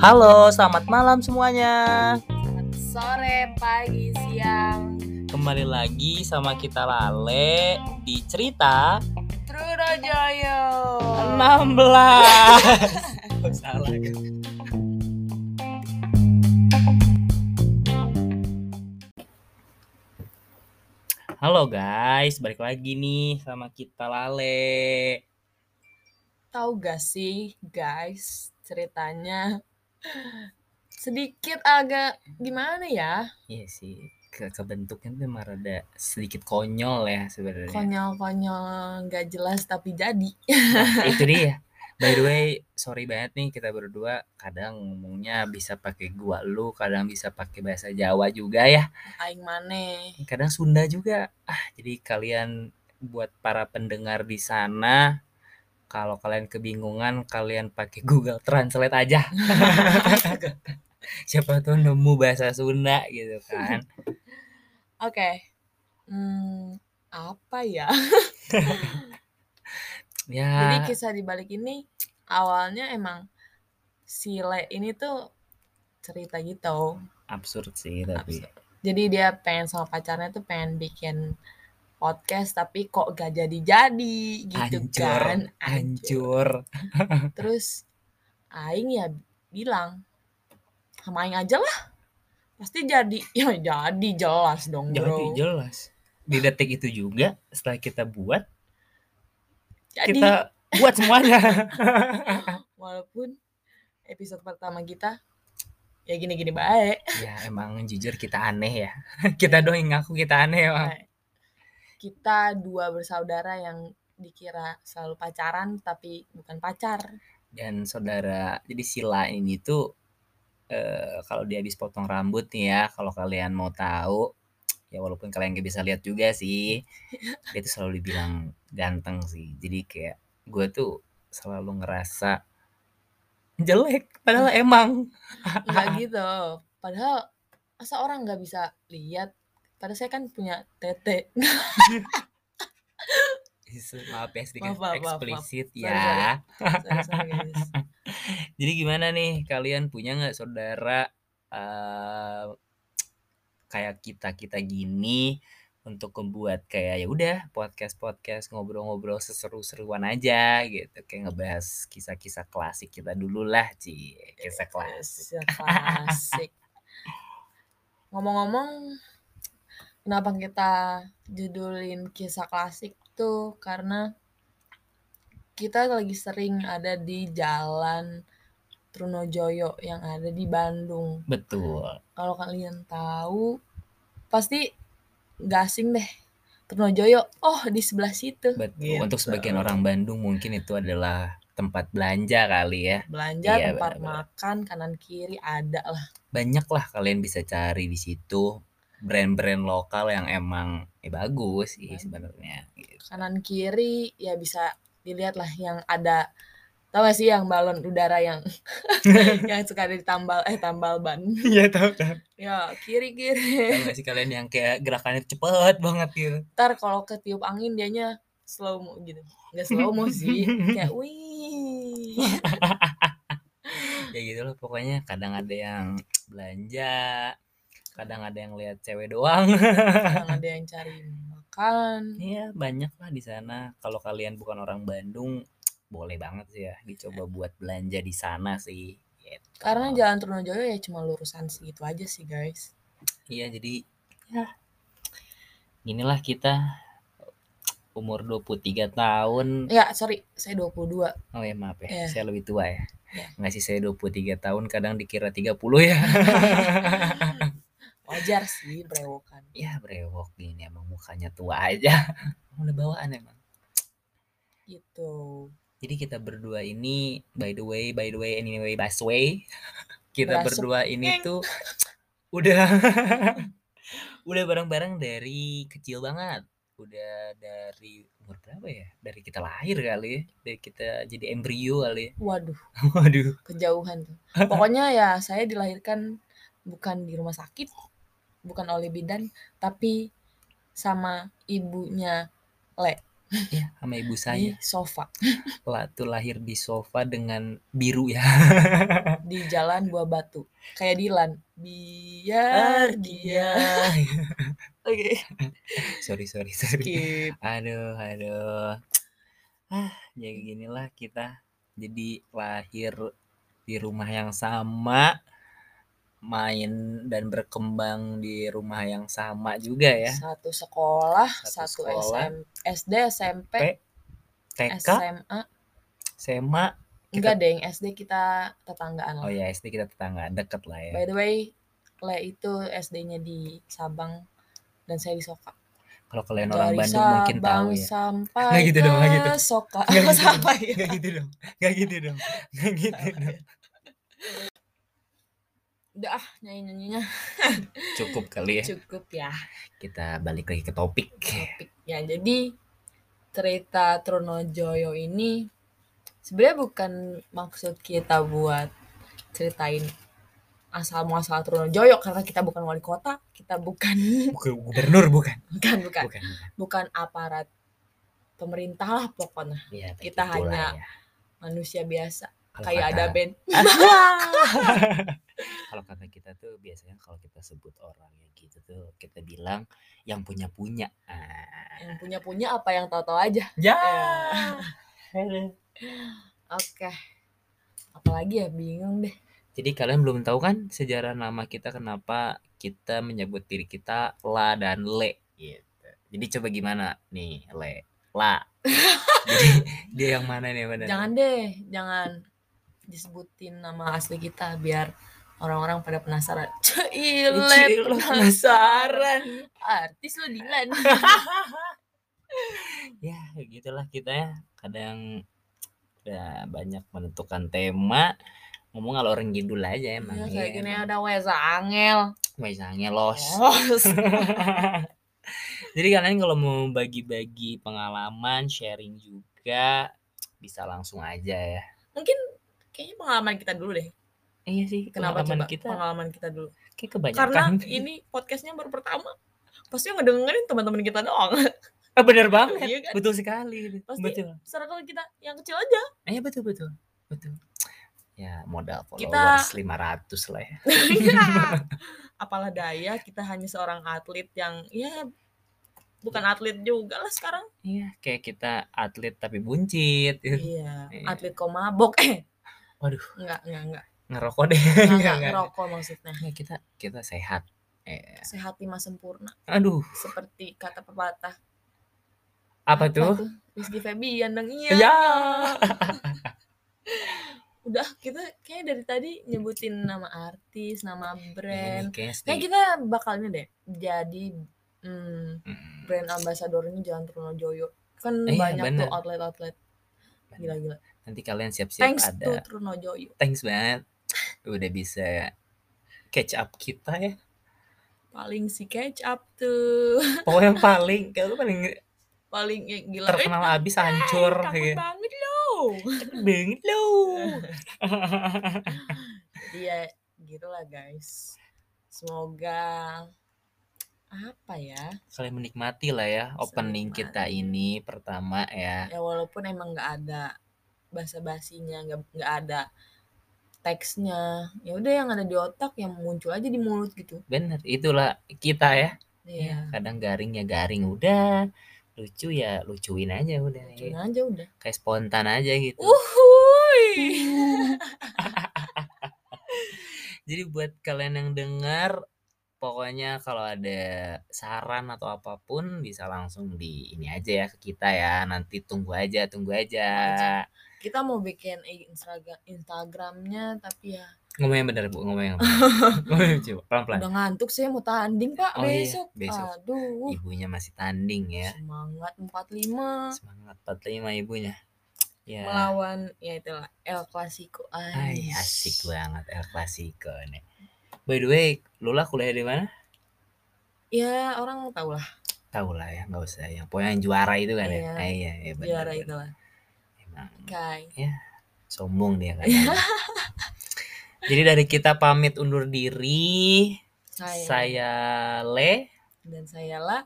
Halo, selamat malam semuanya. Selamat sore, pagi, siang. Kembali lagi sama kita Lale di cerita Trunojoyo. 16. Oh, salah. Halo guys, balik lagi nih sama kita Lale. Tahu gak sih, guys, ceritanya sedikit agak gimana ya? Iya sih, ke kebentuknya tuh emang rada sedikit konyol ya sebenarnya. Konyol-konyol nggak jelas tapi jadi. Nah, itu dia. By the way, sorry banget nih kita berdua kadang ngomongnya bisa pakai gua lu, kadang bisa pakai bahasa Jawa juga ya. Aing maneh. Kadang Sunda juga. Ah, jadi kalian buat para pendengar di sana kalau kalian kebingungan kalian pakai Google Translate aja. Siapa tuh nemu bahasa Sunda gitu kan. Oke. Hmm, apa ya? Ya, Jadi kisah di balik ini awalnya emang si Le ini tuh cerita gitu. absurd sih tapi. Jadi dia pengen sama pacarnya tuh pengen bikin podcast tapi kok gak jadi-jadi gitu Hancur, kan. hancur. Terus Aing ya bilang sama Aing aja lah. Pasti jadi. Ya jadi jelas dong Jadi bro. jelas. Di detik itu juga setelah kita buat, Jadi kita buat semuanya. walaupun episode pertama kita ya gini-gini baik. ya emang jujur kita aneh ya. kita doang ngaku kita aneh emang. Nah, Kita dua bersaudara yang dikira selalu pacaran tapi bukan pacar. Dan saudara, jadi Sila ini tuh eh, kalau dia habis potong rambut nih ya, kalau kalian mau tahu, ya walaupun kalian gak bisa lihat juga sih, dia tuh selalu dibilang ganteng sih. Jadi kayak gue tuh selalu ngerasa jelek, padahal emang. Enggak gitu. Padahal masa orang nggak bisa lihat. Padahal saya kan punya tete. Maaf ya sedikit Maaf, maaf, maaf, maaf. eksplisit Sorry, ya. Sorry, sorry, guys. Jadi gimana nih kalian punya nggak saudara eh kayak kita kita gini untuk membuat kayak ya udah podcast podcast ngobrol-ngobrol seseru-seruan aja gitu kayak ngebahas kisah-kisah klasik kita dulu lah ci kisah klasik Kisah klasik. Ngomong-ngomong, kenapa kita judulin kisah klasik tuh karena kita lagi sering ada di jalan Trunojoyo yang ada di Bandung. betul Kalau kalian tahu, pasti nggak asing deh. Trunojoyo, oh di sebelah situ. betul untuk Gitu. sebagian orang Bandung mungkin itu adalah tempat belanja kali ya belanja Iya, tempat benar-benar. makan kanan kiri ada lah banyak lah kalian bisa cari di situ brand-brand lokal yang emang eh, bagus sih sebenarnya gitu. kanan kiri ya bisa dilihat lah yang ada tau gak sih yang balon udara yang yang suka ada di tambal eh tambal ban Iya tahu kan. ya kiri kiri Tahu gak sih kalian yang kayak gerakannya cepet banget gitu. ntar kalau ketiup angin dianya slow mo gitu nggak slow mo sih kayak wih ya gitu loh pokoknya kadang ada yang belanja, kadang ada yang lihat cewek doang. kadang ada yang cari makan Iya banyak lah di sana. Kalau kalian bukan orang Bandung, boleh banget sih ya dicoba buat belanja di sana sih. Gitu. karena jalan Trunojoyo ya cuma lurusan segitu aja sih guys Iya jadi ya inilah kita umur 23 tahun. ya sorry saya 22 Oh ya maaf ya, Iya. saya lebih tua ya. Iya. Nggak sih saya 23 tahun kadang dikira 30 ya. wajar sih berewokan ya brewok gini emang mukanya tua aja. Udah bawaan emang. gitu Jadi kita berdua ini by the way, by the way, anyway, by the way, kita Berasuk. berdua ini tuh udah udah bareng-bareng dari kecil banget. Udah dari umur berapa ya? Dari kita lahir kali ya. Dari kita jadi embrio kali ya. waduh Waduh. kejauhan tuh. Pokoknya ya saya dilahirkan bukan di rumah sakit, bukan oleh bidan, tapi sama ibunya Le. ya sama ibu di saya. sofa. Lah tuh lahir di sofa dengan biru ya. Di jalan Buah Batu. Kayak Dilan. Biar dia. Oke. Sorry sorry sorry. Skip. Aduh aduh. Ah ya ginilah kita jadi lahir di rumah yang sama main dan berkembang di rumah yang sama juga ya. Satu sekolah Satu satu, sekolah. SM, SD SMP TK SMA SMA enggak deh yang SD kita tetanggaan oh ya SD kita tetangga deket lah ya. By the way Le itu SD-nya di Sabang dan saya di Soka kalau kalian orang Dari Bandung mungkin tahu Sabang ya. sampai Nggak gitu dong, nggak gitu. Soka Nggak gitu sampai dong, nggak gitu dong. Nggak gitu dong. Nggak gitu dong udah ah nyanyi nyanyinya cukup kali ya. Cukup ya. Kita balik lagi ke topik. Topik ya. Jadi cerita Trunojoyo ini sebenarnya bukan maksud kita buat ceritain asal muasal Trunojoyo karena kita bukan wali kota kita bukan bukan gubernur bukan. Bukan bukan. Bukan bukan. Aparat pemerintah lah pokoknya. Ya, Kita hanya- ya. manusia biasa kayak ada band. Kalau kata kita tuh biasanya kalau kita sebut orang yang gitu tuh kita bilang yang punya punya ah. yang punya punya apa? Yang tahu-tahu aja. Ya. Oke. Apalagi ya? Bingung deh. Jadi kalian belum tahu kan sejarah nama kita kenapa kita menyebut diri kita la dan le gitu. Jadi coba gimana nih le? La. Jadi dia yang mana nih benar jangan deh jangan disebutin nama asli kita biar orang-orang pada penasaran. Cile Cile penasaran. Artis lo Dilan. Ya gitulah kita ya. Kadang udah banyak menentukan tema. Ngomong kalau orang gidul aja emang ya, Iya, kayak gini emang. ada Weza Angel. Misalnya los. Oh, jadi kalian kalau mau bagi-bagi pengalaman sharing juga bisa langsung aja ya. Mungkin kayaknya pengalaman kita dulu deh. Iya sih kenapa pengalaman coba? kita pengalaman kita dulu. kayak kebanyakan. Karena ini podcastnya baru pertama. Pasti yang ngedengerin teman-teman kita doang. Ah, bener banget. Iya kan? betul sekali Pasti. betul. circle kita yang kecil aja. Iya betul betul. Betul. Ya modal Kita- followers 500 lah ya. Apalah daya kita hanya seorang atlet yang ya bukan atlet juga lah sekarang. Iya kayak kita atlet tapi buncit. Iya Iya. atlet kok mabok. Eh waduh. Enggak enggak enggak ngerokok deh. Enggak, Nggak, enggak nggak. ngerokok maksudnya. Nggak, kita kita sehat. Eh. Sehat lima sempurna. Aduh. Seperti kata pepatah. Apa tuh? Rizky Febian dong iya. Ya. Udah kita kayak dari tadi nyebutin nama artis nama Ini brand. kayak kayak stay- kita bakal ini deh. Jadi hmm, Mm, brand ambassadornya Jalan Trunojoyo kan Iya, banyak bener. tuh outlet-outlet gila-gila nanti kalian siap-siap thanks ada. to Trunojoyo. Thanks banget. Udah bisa catch up kita ya. Paling si catch up tuh. Pokoknya paling kalau paling paling ya, gila. Eh, terkenal abis hancur takut ya. banget loh. Banget lo jadi ya gitulah guys. Semoga apa ya? Kalian menikmati lah ya opening kita ini pertama ya. Ya walaupun emang nggak ada basa-basinya nggak nggak ada teksnya. Ya udah yang ada di otak yang muncul aja di mulut gitu. Bener itulah kita ya. Iya. Kadang garing ya garing udah. Lucu ya lucuin aja udah Lucuin ya. aja udah. Kayak spontan aja gitu. Uhuy! Jadi buat kalian yang dengar pokoknya kalau ada saran atau apa pun bisa langsung di ini aja ya ke kita ya. Nanti tunggu aja. Tunggu aja kita mau bikin Instagram Instagramnya tapi ya ngomong yang bener bu. Ngomong yang coba pelan pelan udah ngantuk saya mau tanding pak Oh iya, besok. besok. aduh. Ibunya masih tanding ya. Semangat 45 semangat 45 ibunya. Ya. Melawan ya itulah El Clasico Ay, asik banget El Clasico nih. By the way Lula kuliah di mana? Ya orang tahu lah tahu lah ya nggak usah yang pokoknya yang juara itu kan Iya, ya? Ah, iya iya bener, juara itu lah Emang Kai sombong dia kan jadi dari kita pamit undur diri saya, saya Le dan saya lah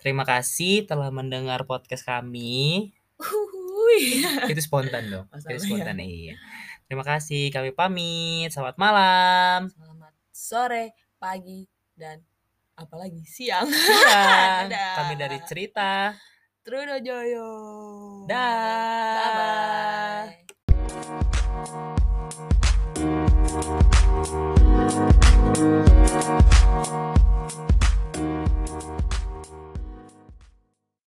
Terima kasih telah mendengar podcast kami. Uhuy. Itu spontan dong. Itu spontan iya. Terima kasih. Kami pamit. Selamat malam. Selamat sore, pagi, dan apalagi siang. Dadah. Kami dari cerita. Trunojoyo. Dah. Bye bye.